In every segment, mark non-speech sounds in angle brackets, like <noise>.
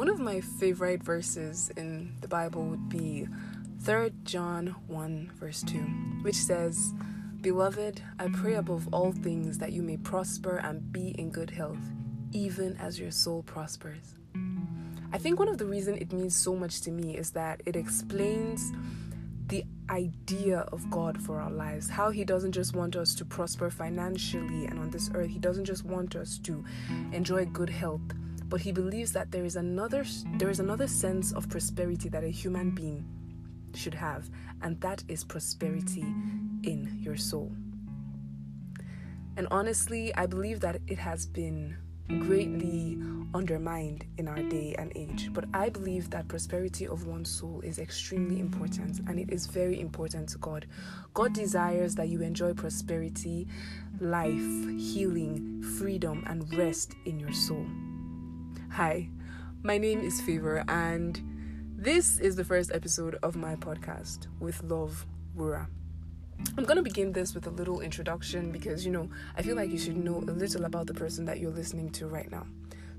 One of my favorite verses in the Bible would be 3 John 1, verse 2, which says, Beloved, I pray above all things that you may prosper and be in good health, even as your soul prospers. I think one of the reason it means so much to me is that it explains the idea of God for our lives. How He doesn't just want us to prosper financially and on this earth, He doesn't just want us to enjoy good health, but he believes that there is another there is another sense of prosperity that a human being should have and that is prosperity in your soul. And honestly i believe that it has been greatly undermined in our day and age but i believe that prosperity of one's soul is extremely important and it is very important to god. God desires that you enjoy prosperity life healing freedom and rest in your soul Hi, my name is Favor, and this is the first episode of my podcast with Love Wura. I'm going to begin this with a little introduction because, you know, I feel like you should know a little about the person that you're listening to right now.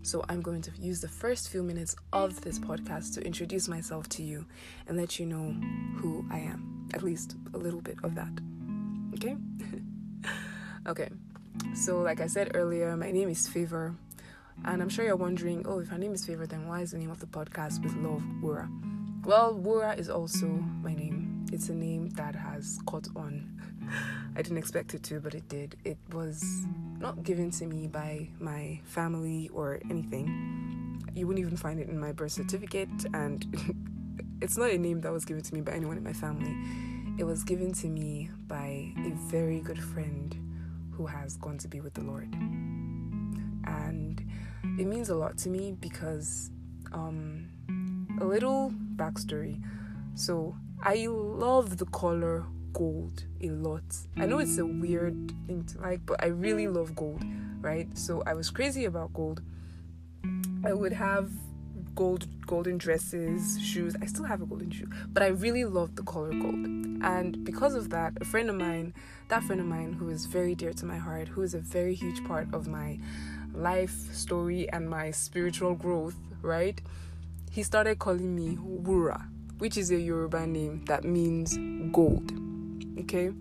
So, I'm going to use the first few minutes of this podcast to introduce myself to you and let you know who I am, at least a little bit of that. Okay? <laughs> okay. So, like I said earlier, my name is Favor. And I'm sure you're wondering, oh, if her name is Favor, then why is the name of the podcast with Love Wura? Well, Wura is also my name. It's a name that has caught on. <laughs> I didn't expect it to, but it did. It was not given to me by my family or anything. You wouldn't even find it in my birth certificate, and <laughs> it's not a name that was given to me by anyone in my family. It was given to me by a very good friend who has gone to be with the Lord. And it means a lot to me because um, a little backstory. So I love the color gold a lot. I know it's a weird thing to like, but I really love gold, right? So I was crazy about gold. I would have gold golden dresses, shoes. I still have a golden shoe, but I really love the color gold. And because of that, a friend of mine, that friend of mine who is very dear to my heart, who is a very huge part of my life story and my spiritual growth, right? He started calling me Wura, which is a Yoruba name that means gold. Okay?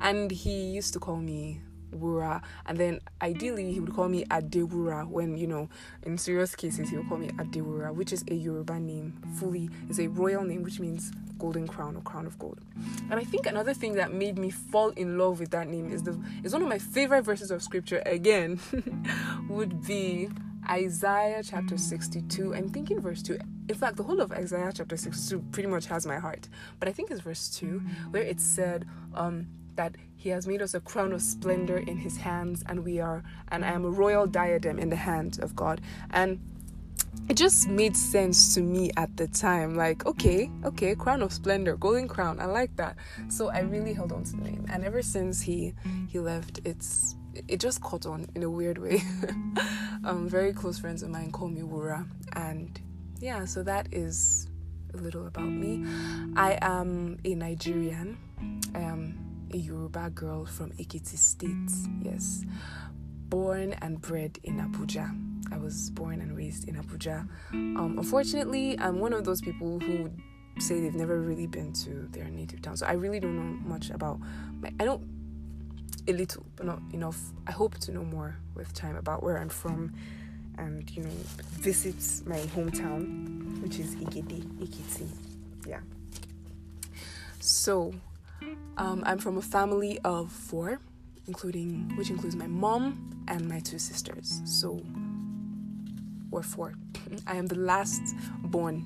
And he used to call me Wura, and then ideally he would call me Adewura when you know in serious cases he would call me Adewura, which is a Yoruba name, fully is a royal name, which means golden crown or crown of gold. And I think another thing that made me fall in love with that name is the is one of my favorite verses of scripture again <laughs> would be Isaiah chapter 62. I'm thinking verse 2. In fact, the whole of Isaiah chapter 62 pretty much has my heart. But I think it's verse 2 where it said um, that he has made us a crown of splendor in his hands and we are and I am a royal diadem in the hand of God. And it just made sense to me at the time. Like, okay, okay, crown of splendor, golden crown. I like that. So I really held on to the name. And ever since he he left, it's it just caught on in a weird way. <laughs> um, very close friends of mine call me Wura, and yeah, so that is a little about me. I am a Nigerian. I am a Yoruba girl from Ekiti State. Yes, born and bred in Abuja. I was born and raised in Abuja. Um, unfortunately, I'm one of those people who say they've never really been to their native town. So I really don't know much about. My, I know a little, but not enough. I hope to know more with time about where I'm from, and you know, visit my hometown, which is Igede, Ekiti. Yeah. So, um, I'm from a family of four, including which includes my mom and my two sisters. So or four. <laughs> I am the last born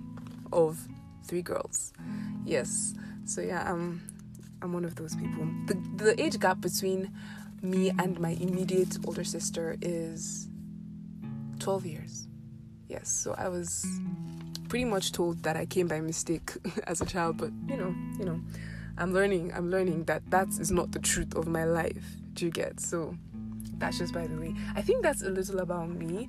of three girls. Yes. So yeah, I'm I'm one of those people. The the age gap between me and my immediate older sister is 12 years. Yes. So I was pretty much told that I came by mistake <laughs> as a child, but you know, you know, I'm learning. I'm learning that that is not the truth of my life. Do you get? So that's just by the way. I think that's a little about me.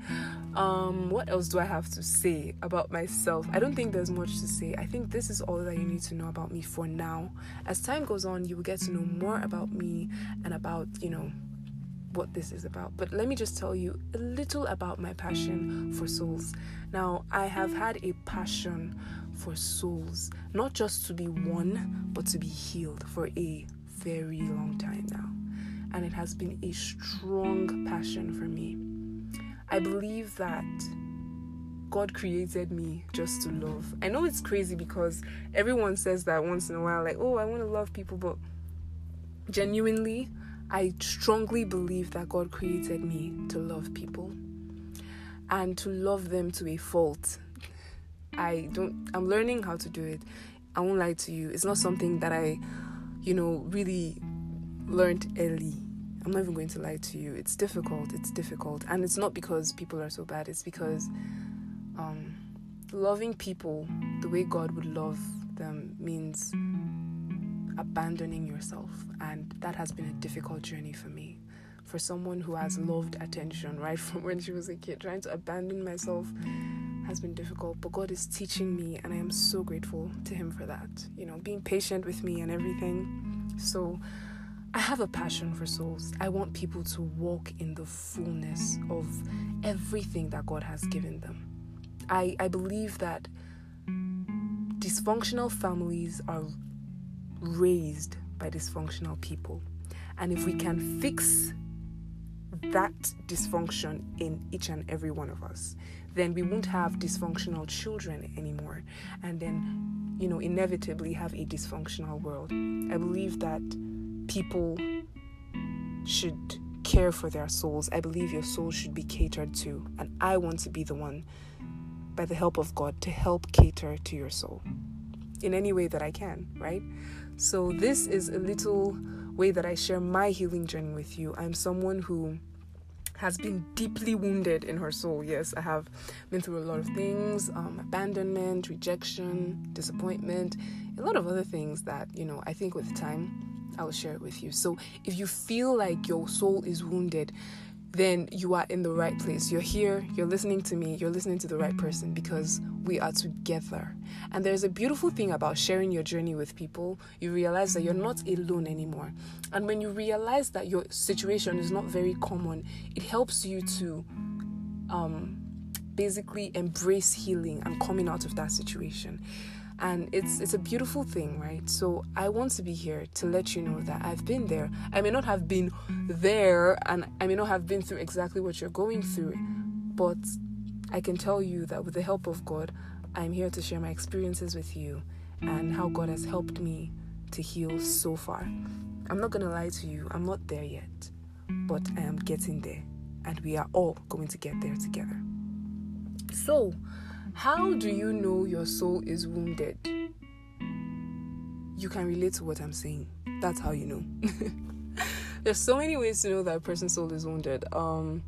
Um, what else do I have to say about myself? I don't think there's much to say. I think this is all that you need to know about me for now. As time goes on, you will get to know more about me and about, you know, what this is about. But let me just tell you a little about my passion for souls. Now, I have had a passion for souls, not just to be won, but to be healed for a very long time now. And it has been a strong passion for me. I believe that God created me just to love. I know it's crazy because everyone says that once in a while, like, oh, I want to love people, but genuinely, I strongly believe that God created me to love people and to love them to a fault. I don't, I'm learning how to do it. I won't lie to you. It's not something that I, you know, really learned early. I'm not even going to lie to you. It's difficult. It's difficult. And it's not because people are so bad, it's because um, loving people the way God would love them means abandoning yourself. And that has been a difficult journey for me. For someone who has loved attention right <laughs> from when she was a kid, trying to abandon myself has been difficult. But God is teaching me, and I am so grateful to Him for that. You know, being patient with me and everything. So, I have a passion for souls. I want people to walk in the fullness of everything that God has given them. I, I believe that dysfunctional families are raised by dysfunctional people. And if we can fix that dysfunction in each and every one of us, then we won't have dysfunctional children anymore. And then, you know, inevitably have a dysfunctional world. I believe that people should care for their souls. I believe your soul should be catered to. And I want to be the one, by the help of God, to help cater to your soul in any way that I can, right? So, this is a little way that I share my healing journey with you. I'm someone who has been deeply wounded in her soul. Yes, I have been through a lot of things um, abandonment, rejection, disappointment, a lot of other things that, you know, I think with time I will share it with you. So, if you feel like your soul is wounded, then you are in the right place. You're here, you're listening to me, you're listening to the right person because we are together. And there's a beautiful thing about sharing your journey with people. You realize that you're not alone anymore. And when you realize that your situation is not very common, it helps you to um, basically embrace healing and coming out of that situation and it's it's a beautiful thing right? So i want to be here to let you know that i've been there. I may not have been there and i may not have been through exactly what you're going through but i can tell you that with the help of god i'm here to share my experiences with you and how god has helped me to heal so far. I'm not going to lie to you i'm not there yet but i am getting there and we are all going to get there together. So how do you know your soul is wounded? You can relate to what I'm saying. That's how you know. <laughs> There's so many ways to know that a person's soul is wounded. Um,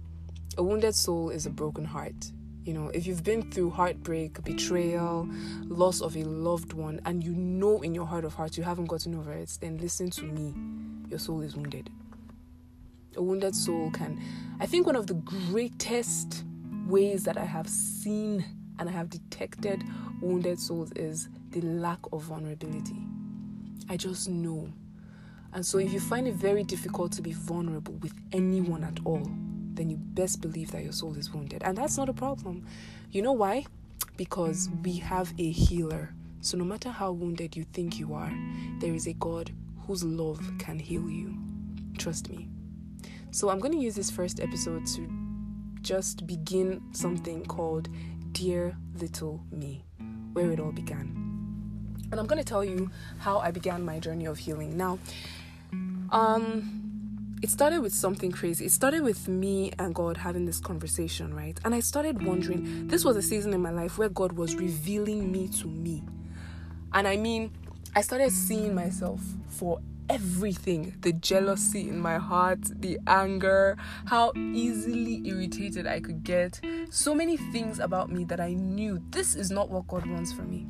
a wounded soul is a broken heart. You know, if you've been through heartbreak, betrayal, loss of a loved one, and you know in your heart of hearts you haven't gotten over it, then listen to me. Your soul is wounded. A wounded soul can. I think one of the greatest ways that I have seen and I have detected wounded souls is the lack of vulnerability. I just know. And so, if you find it very difficult to be vulnerable with anyone at all, then you best believe that your soul is wounded. And that's not a problem. You know why? Because we have a healer. So, no matter how wounded you think you are, there is a God whose love can heal you. Trust me. So, I'm going to use this first episode to just begin something called Dear Little Me, where it all began. And I'm going to tell you how I began my journey of healing. Now, um, it started with something crazy. It started with me and God having this conversation, right? And I started wondering, this was a season in my life where God was revealing me to me. And I mean, I started seeing myself for everything the jealousy in my heart, the anger, how easily irritated I could get. So many things about me that I knew this is not what God wants for me.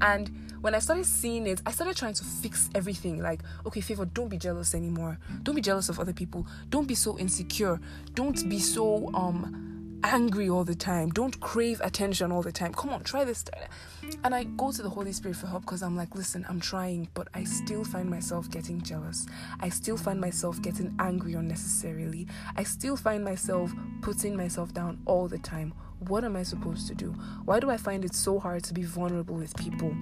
And when I started seeing it, I started trying to fix everything. Like, okay, favor, don't be jealous anymore. Don't be jealous of other people. Don't be so insecure. Don't be so um angry all the time. Don't crave attention all the time. Come on, try this. And I go to the Holy Spirit for help because I'm like, listen, I'm trying, but I still find myself getting jealous. I still find myself getting angry unnecessarily. I still find myself putting myself down all the time. What am I supposed to do? Why do I find it so hard to be vulnerable with people?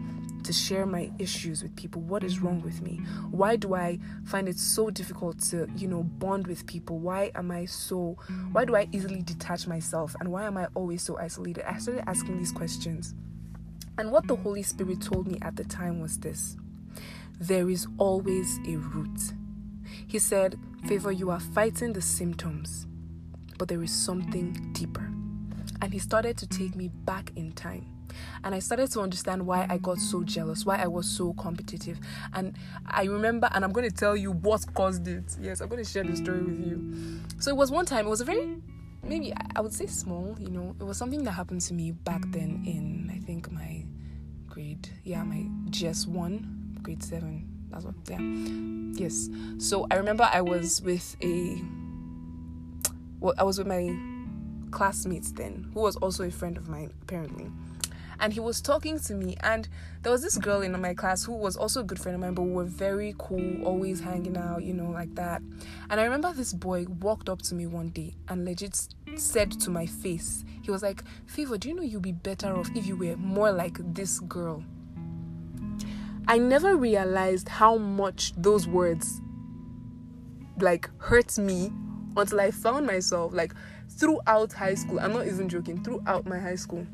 to share my issues with people. What is wrong with me? Why do I find it so difficult to, you know, bond with people? Why am I so, why do I easily detach myself? And why am I always so isolated? I started asking these questions. And what the Holy Spirit told me at the time was this there is always a root. He said, Favor, you are fighting the symptoms, but there is something deeper. And he started to take me back in time and I started to understand why I got so jealous, why I was so competitive. And I remember, and I'm going to tell you what caused it. Yes, I'm going to share the story with you. So it was one time, it was a very, maybe I would say small, you know, it was something that happened to me back then in, I think, my grade, yeah, my JS1, grade 7. That's what, yeah. Yes. So I remember I was with a, well, I was with my classmates then, who was also a friend of mine, apparently and he was talking to me and there was this girl in my class who was also a good friend of mine but we were very cool always hanging out you know like that. And i remember this boy walked up to me one day and legit said to my face he was like favor do you know you'd be better off if you were more like this girl? I never realized how much those words like hurt me until i found myself like throughout high school. I'm not even joking throughout my high school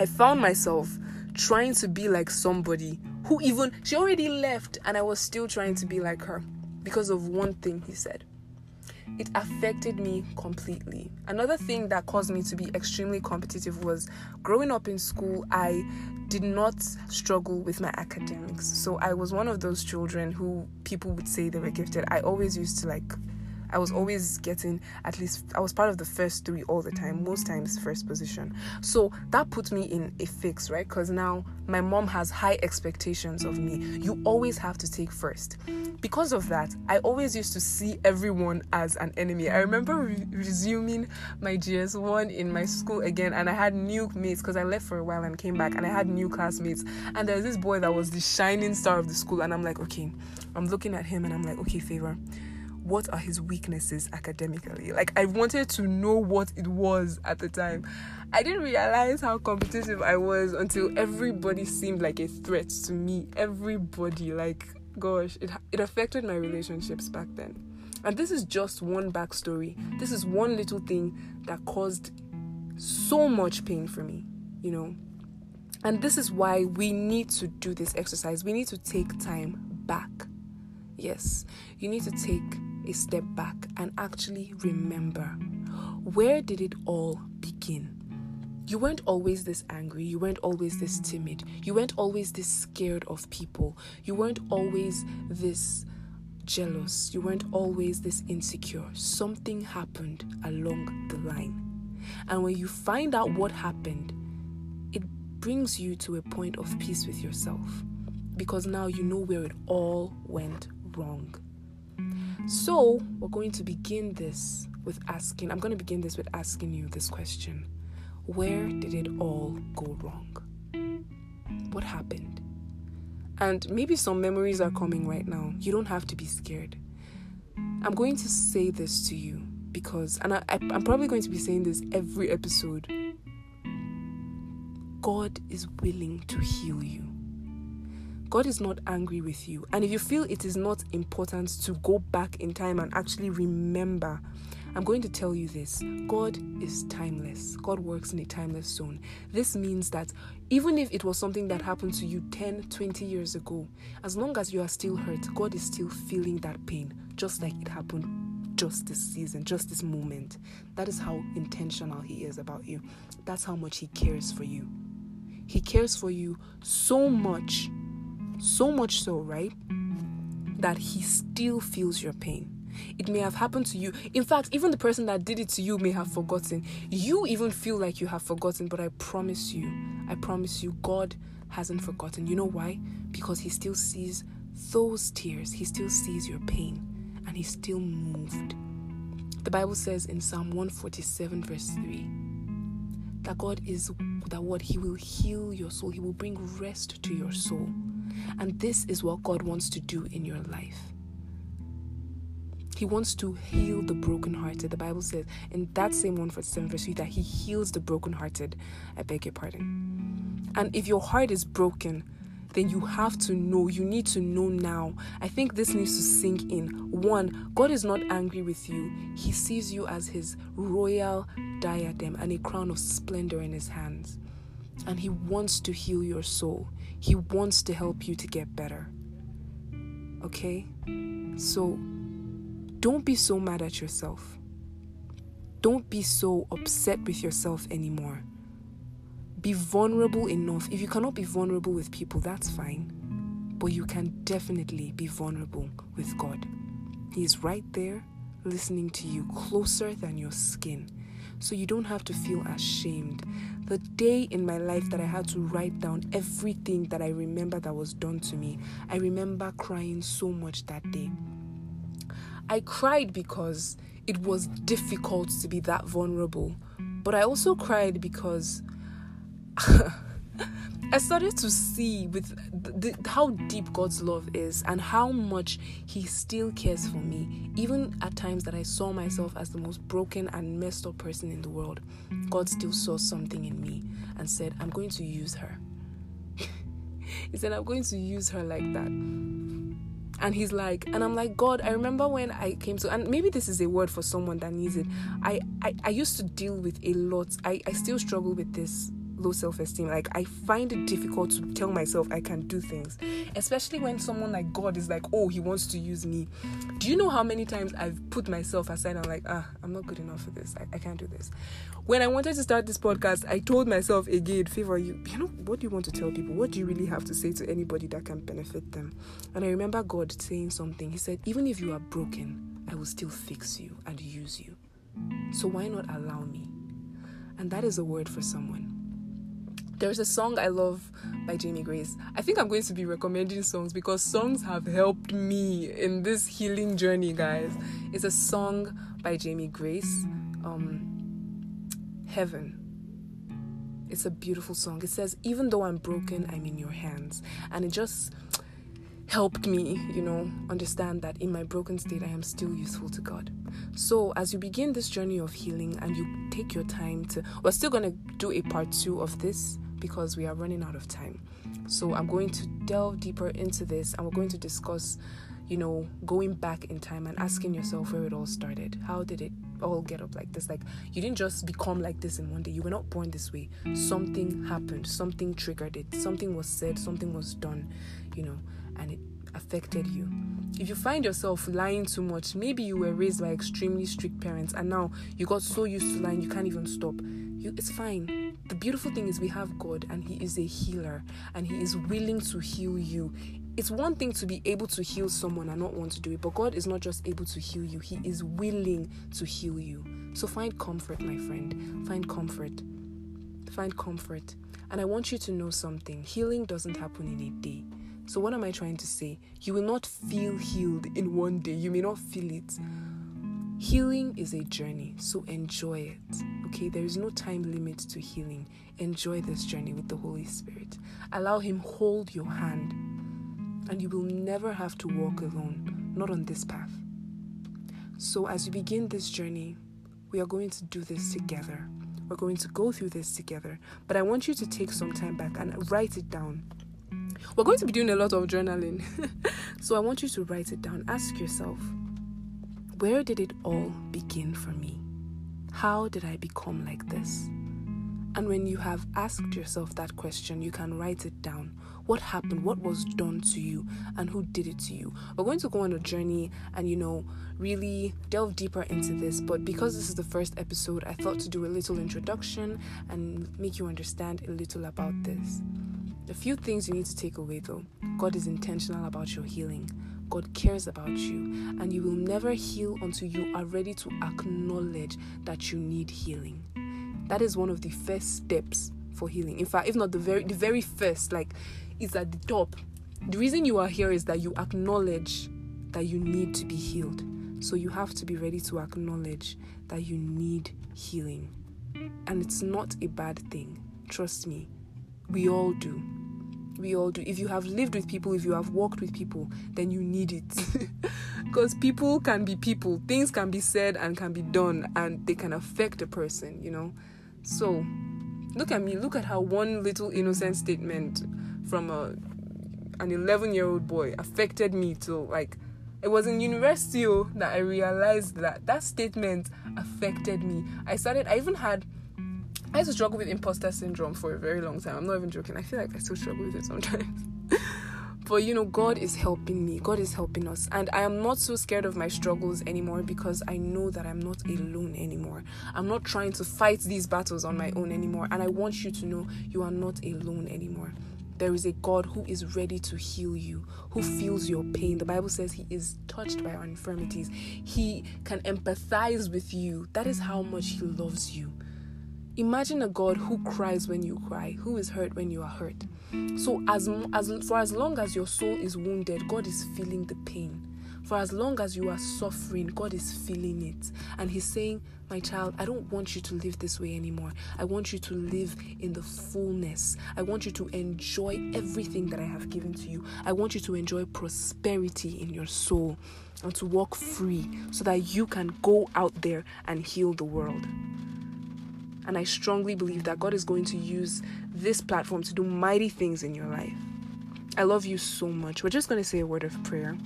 I found myself trying to be like somebody who even she already left and I was still trying to be like her because of one thing he said. It affected me completely. Another thing that caused me to be extremely competitive was growing up in school, I did not struggle with my academics. So I was one of those children who people would say they were gifted. I always used to like I was mm. always getting at least I was part of the first three all the time, most times first position. So that put me in a fix, right? Because now my mom has high expectations of me. You always have to take first. Because of that, I always used to see everyone as an enemy. I remember re- resuming my JS1 in my school again, and I had new mates because I left for a while and came back, and I had new classmates. And there's this boy that was the shining star of the school, and I'm like, okay, I'm looking at him, and I'm like, okay, favor what are his weaknesses academically. Like I wanted to know what it was at the time. I didn't realize how competitive I was until everybody seemed like a threat to me. Everybody, like gosh, it it affected my relationships back then. And this is just one backstory. This is one little thing that caused so much pain for me, you know. And this is why we need to do this exercise. We need to take time back. Yes, you need to take a step back and actually remember where did it all begin? You weren't always this angry. You weren't always this timid. You weren't always this scared of people. You weren't always this jealous. You weren't always this insecure. Something happened along the line. And when you find out what happened, it brings you to a point of peace with yourself because now you know where it all went wrong. So, we're going to begin this with asking, I'm going to begin this with asking you this question Where did it all go wrong? What happened? And maybe some memories are coming right now. You don't have to be scared. I'm going to say this to you because, and I, I'm probably going to be saying this every episode. God is willing to heal you. God is not angry with you. And if you feel it is not important to go back in time and actually remember, I'm going to tell you this God is timeless. God works in a timeless zone. This means that even if it was something that happened to you 10, 20 years ago, as long as you are still hurt, God is still feeling that pain, just like it happened just this season, just this moment. That is how intentional He is about you. That's how much He cares for you. He cares for you so much so much so, right? That he still feels your pain. It may have happened to you. In fact, even the person that did it to you may have forgotten. You even feel like you have forgotten, but I promise you, I promise you, God hasn't forgotten. You know why? Because He still sees those tears, He still sees your pain, and He's still moved. The Bible says in Psalm 147, verse 3, that God is that what He will heal your soul, He will bring rest to your soul. And this is what God wants to do in your life. He wants to heal the brokenhearted. The Bible says in that same 147 verse 3 that He heals the brokenhearted. I beg your pardon. And if your heart is broken, then you have to know, you need to know now. I think this needs to sink in. One, God is not angry with you, He sees you as His royal diadem and a crown of splendor in His hands. And He wants to heal your soul, He wants to help you to get better. Okay? So, don't be so mad at yourself. Don't be so upset with yourself anymore be vulnerable enough. If you cannot be vulnerable with people, that's fine. But you can definitely be vulnerable with God. He is right there, listening to you, closer than your skin. So you don't have to feel ashamed. The day in my life that I had to write down everything that I remember that was done to me, I remember crying so much that day. I cried because it was difficult to be that vulnerable, but I also cried because <laughs> I started to see with the, the, how deep God's love is and how much He still cares for me. Even at times that I saw myself as the most broken and messed up person in the world, God still saw something in me and said, I'm going to use her. <laughs> he said, I'm going to use her like that. And he's like, and I'm like, God, I remember when I came to, and maybe this is a word for someone that needs it. I, I, I used to deal with a lot. I, I still struggle with this low self esteem. Like, I find it difficult to tell myself I can do things, especially when someone like God is like, oh, he wants to use me. Do you know how many times I've put myself aside? I'm like, ah, I'm not good enough for this. I, I can't do this. When I wanted to start this podcast, I told myself again, favor you, you know, what do you want to tell people? What do you really have to say to anybody that can benefit them? And I remember God saying something. He said, even if you are broken, I will still fix you and use you. So why not allow me? And that is a word for someone. There's a song I love by Jamie Grace. I think I'm going to be recommending songs because songs have helped me in this healing journey, guys. It's a song by Jamie Grace, um, Heaven. It's a beautiful song. It says, Even though I'm broken, I'm in your hands. And it just helped me, you know, understand that in my broken state, I am still useful to God. So, as you begin this journey of healing and you take your time to, we're still going to do a part two of this because we are running out of time. So I'm going to delve deeper into this and we're going to discuss, you know, going back in time and asking yourself where it all started. How did it all get up like this? Like, you didn't just become like this in one day. You were not born this way. Something happened, something triggered it, something was said, something was done, you know, and it affected you. If you find yourself lying too much, maybe you were raised by extremely strict parents and now you got so used to lying you can't even stop. You, it's fine the beautiful thing is we have God and He is a healer and He is willing to heal you. It's one thing to be able to heal someone and not want to do it, but God is not just able to heal you, He is willing to heal you. So find comfort, my friend. Find comfort. Find comfort. And I want you to know something healing doesn't happen in a day. So, what am I trying to say? You will not feel healed in one day, you may not feel it Healing is a journey, so enjoy it. Okay, there is no time limit to healing. Enjoy this journey with the Holy Spirit. Allow Him hold your hand, and you will never have to walk alone, not on this path. So, as we begin this journey, we are going to do this together. We're going to go through this together. But I want you to take some time back and write it down. We're going to be doing a lot of journaling. <laughs> so I want you to write it down. Ask yourself, where did it all begin for me? How did I become like this? And when you have asked yourself that question, you can write it down. What happened? What was done to you? And who did it to you? We're going to go on a journey and, you know, really delve deeper into this. But because this is the first episode, I thought to do a little introduction and make you understand a little about this. A few things you need to take away though God is intentional about your healing. God cares about you, and you will never heal until you are ready to acknowledge that you need healing. That is one of the first steps for healing. In fact, if not the very the very first, like it's at the top. The reason you are here is that you acknowledge that you need to be healed. So you have to be ready to acknowledge that you need healing. And it's not a bad thing. Trust me. We all do. We all do. If you have lived with people, if you have worked with people, then you need it. <laughs> Because people can be people. Things can be said and can be done, and they can affect a person, you know? So, look at me. Look at how one little innocent statement from a an 11 year old boy affected me to like it was in university oh, that I realized that that statement affected me. I started, I even had, I used to struggle with imposter syndrome for a very long time. I'm not even joking. I feel like I still struggle with it sometimes. <laughs> but you know, God is helping me. God is helping us. And I am not so scared of my struggles anymore because I know that I'm not alone anymore. I'm not trying to fight these battles on my own anymore. And I want you to know you are not alone anymore. There is a God who is ready to heal you, who feels your pain. The Bible says he is touched by our infirmities. He can empathize with you. That is how much he loves you. Imagine a God who cries when you cry, who is hurt when you are hurt. So as as for as long as your soul is wounded, God is feeling the pain. For as long as you are suffering, God is feeling it. And He's saying, My child, I don't want you to live this way anymore. I want you to live in the fullness. I want you to enjoy everything that I have given to you. I want you to enjoy prosperity in your soul and to walk free so that you can go out there and heal the world. And I strongly believe that God is going to use this platform to do mighty things in your life. I love you so much. We're just going to say a word of prayer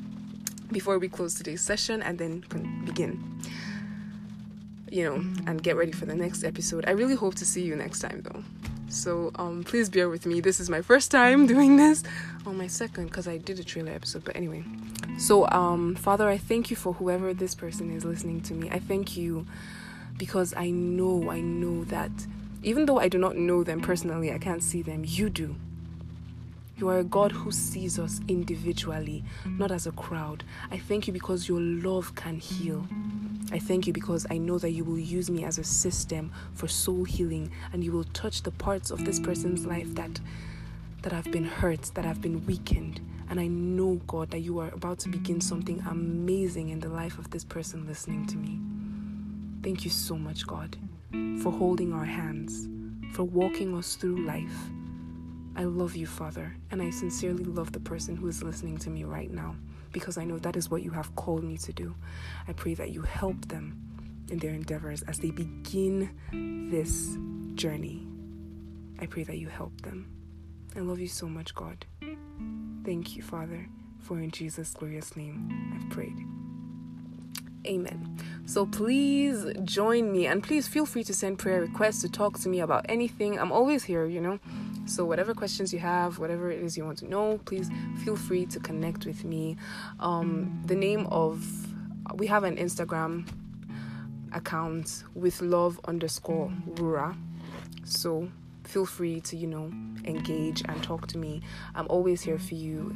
before we close today's session and then begin you know and get ready for the next episode. I really hope to see you next time though. So um, please bear with me. This is my first time <laughs> doing this. Or my second because i did a trailer episode but anyway. So um, father i thank you for whoever this person is listening to me. I thank you because i know i know that even though i do not know them personally i can't see them you do you are a God who sees us individually, not as a crowd. I thank you because your love can heal. I thank you because I know that you will use me as a system for soul healing and you will touch the parts of this person's life that that have been hurt, that have been weakened. And I know, God, that you are about to begin something amazing in the life of this person listening to me. Thank you so much, God, for holding our hands, for walking us through life I love you, Father, and I sincerely love the person who is listening to me right now because I know that is what you have called me to do. I pray that you help them in their endeavors as they begin this journey. I pray that you help them. I love you so much, God. Thank you, Father, for in Jesus' glorious name I've prayed. Amen. So please join me and please feel free to send prayer requests to talk to me about anything. I'm always here, you know. So, whatever questions you have, whatever it is you want to know, please feel free to connect with me. Um, the name of we have an Instagram account with love underscore wura. So, feel free to you know engage and talk to me. I'm always here for you,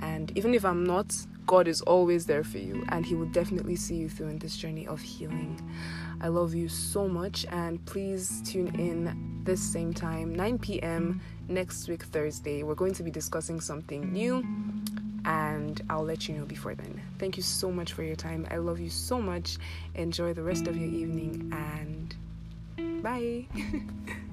and even if I'm not, God is always there for you, and He will definitely see you through in this journey of healing. I love you so much, and please tune in this same time, 9 p.m. next week, Thursday. We're going to be discussing something new, and I'll let you know before then. Thank you so much for your time. I love you so much. Enjoy the rest of your evening, and bye. <laughs>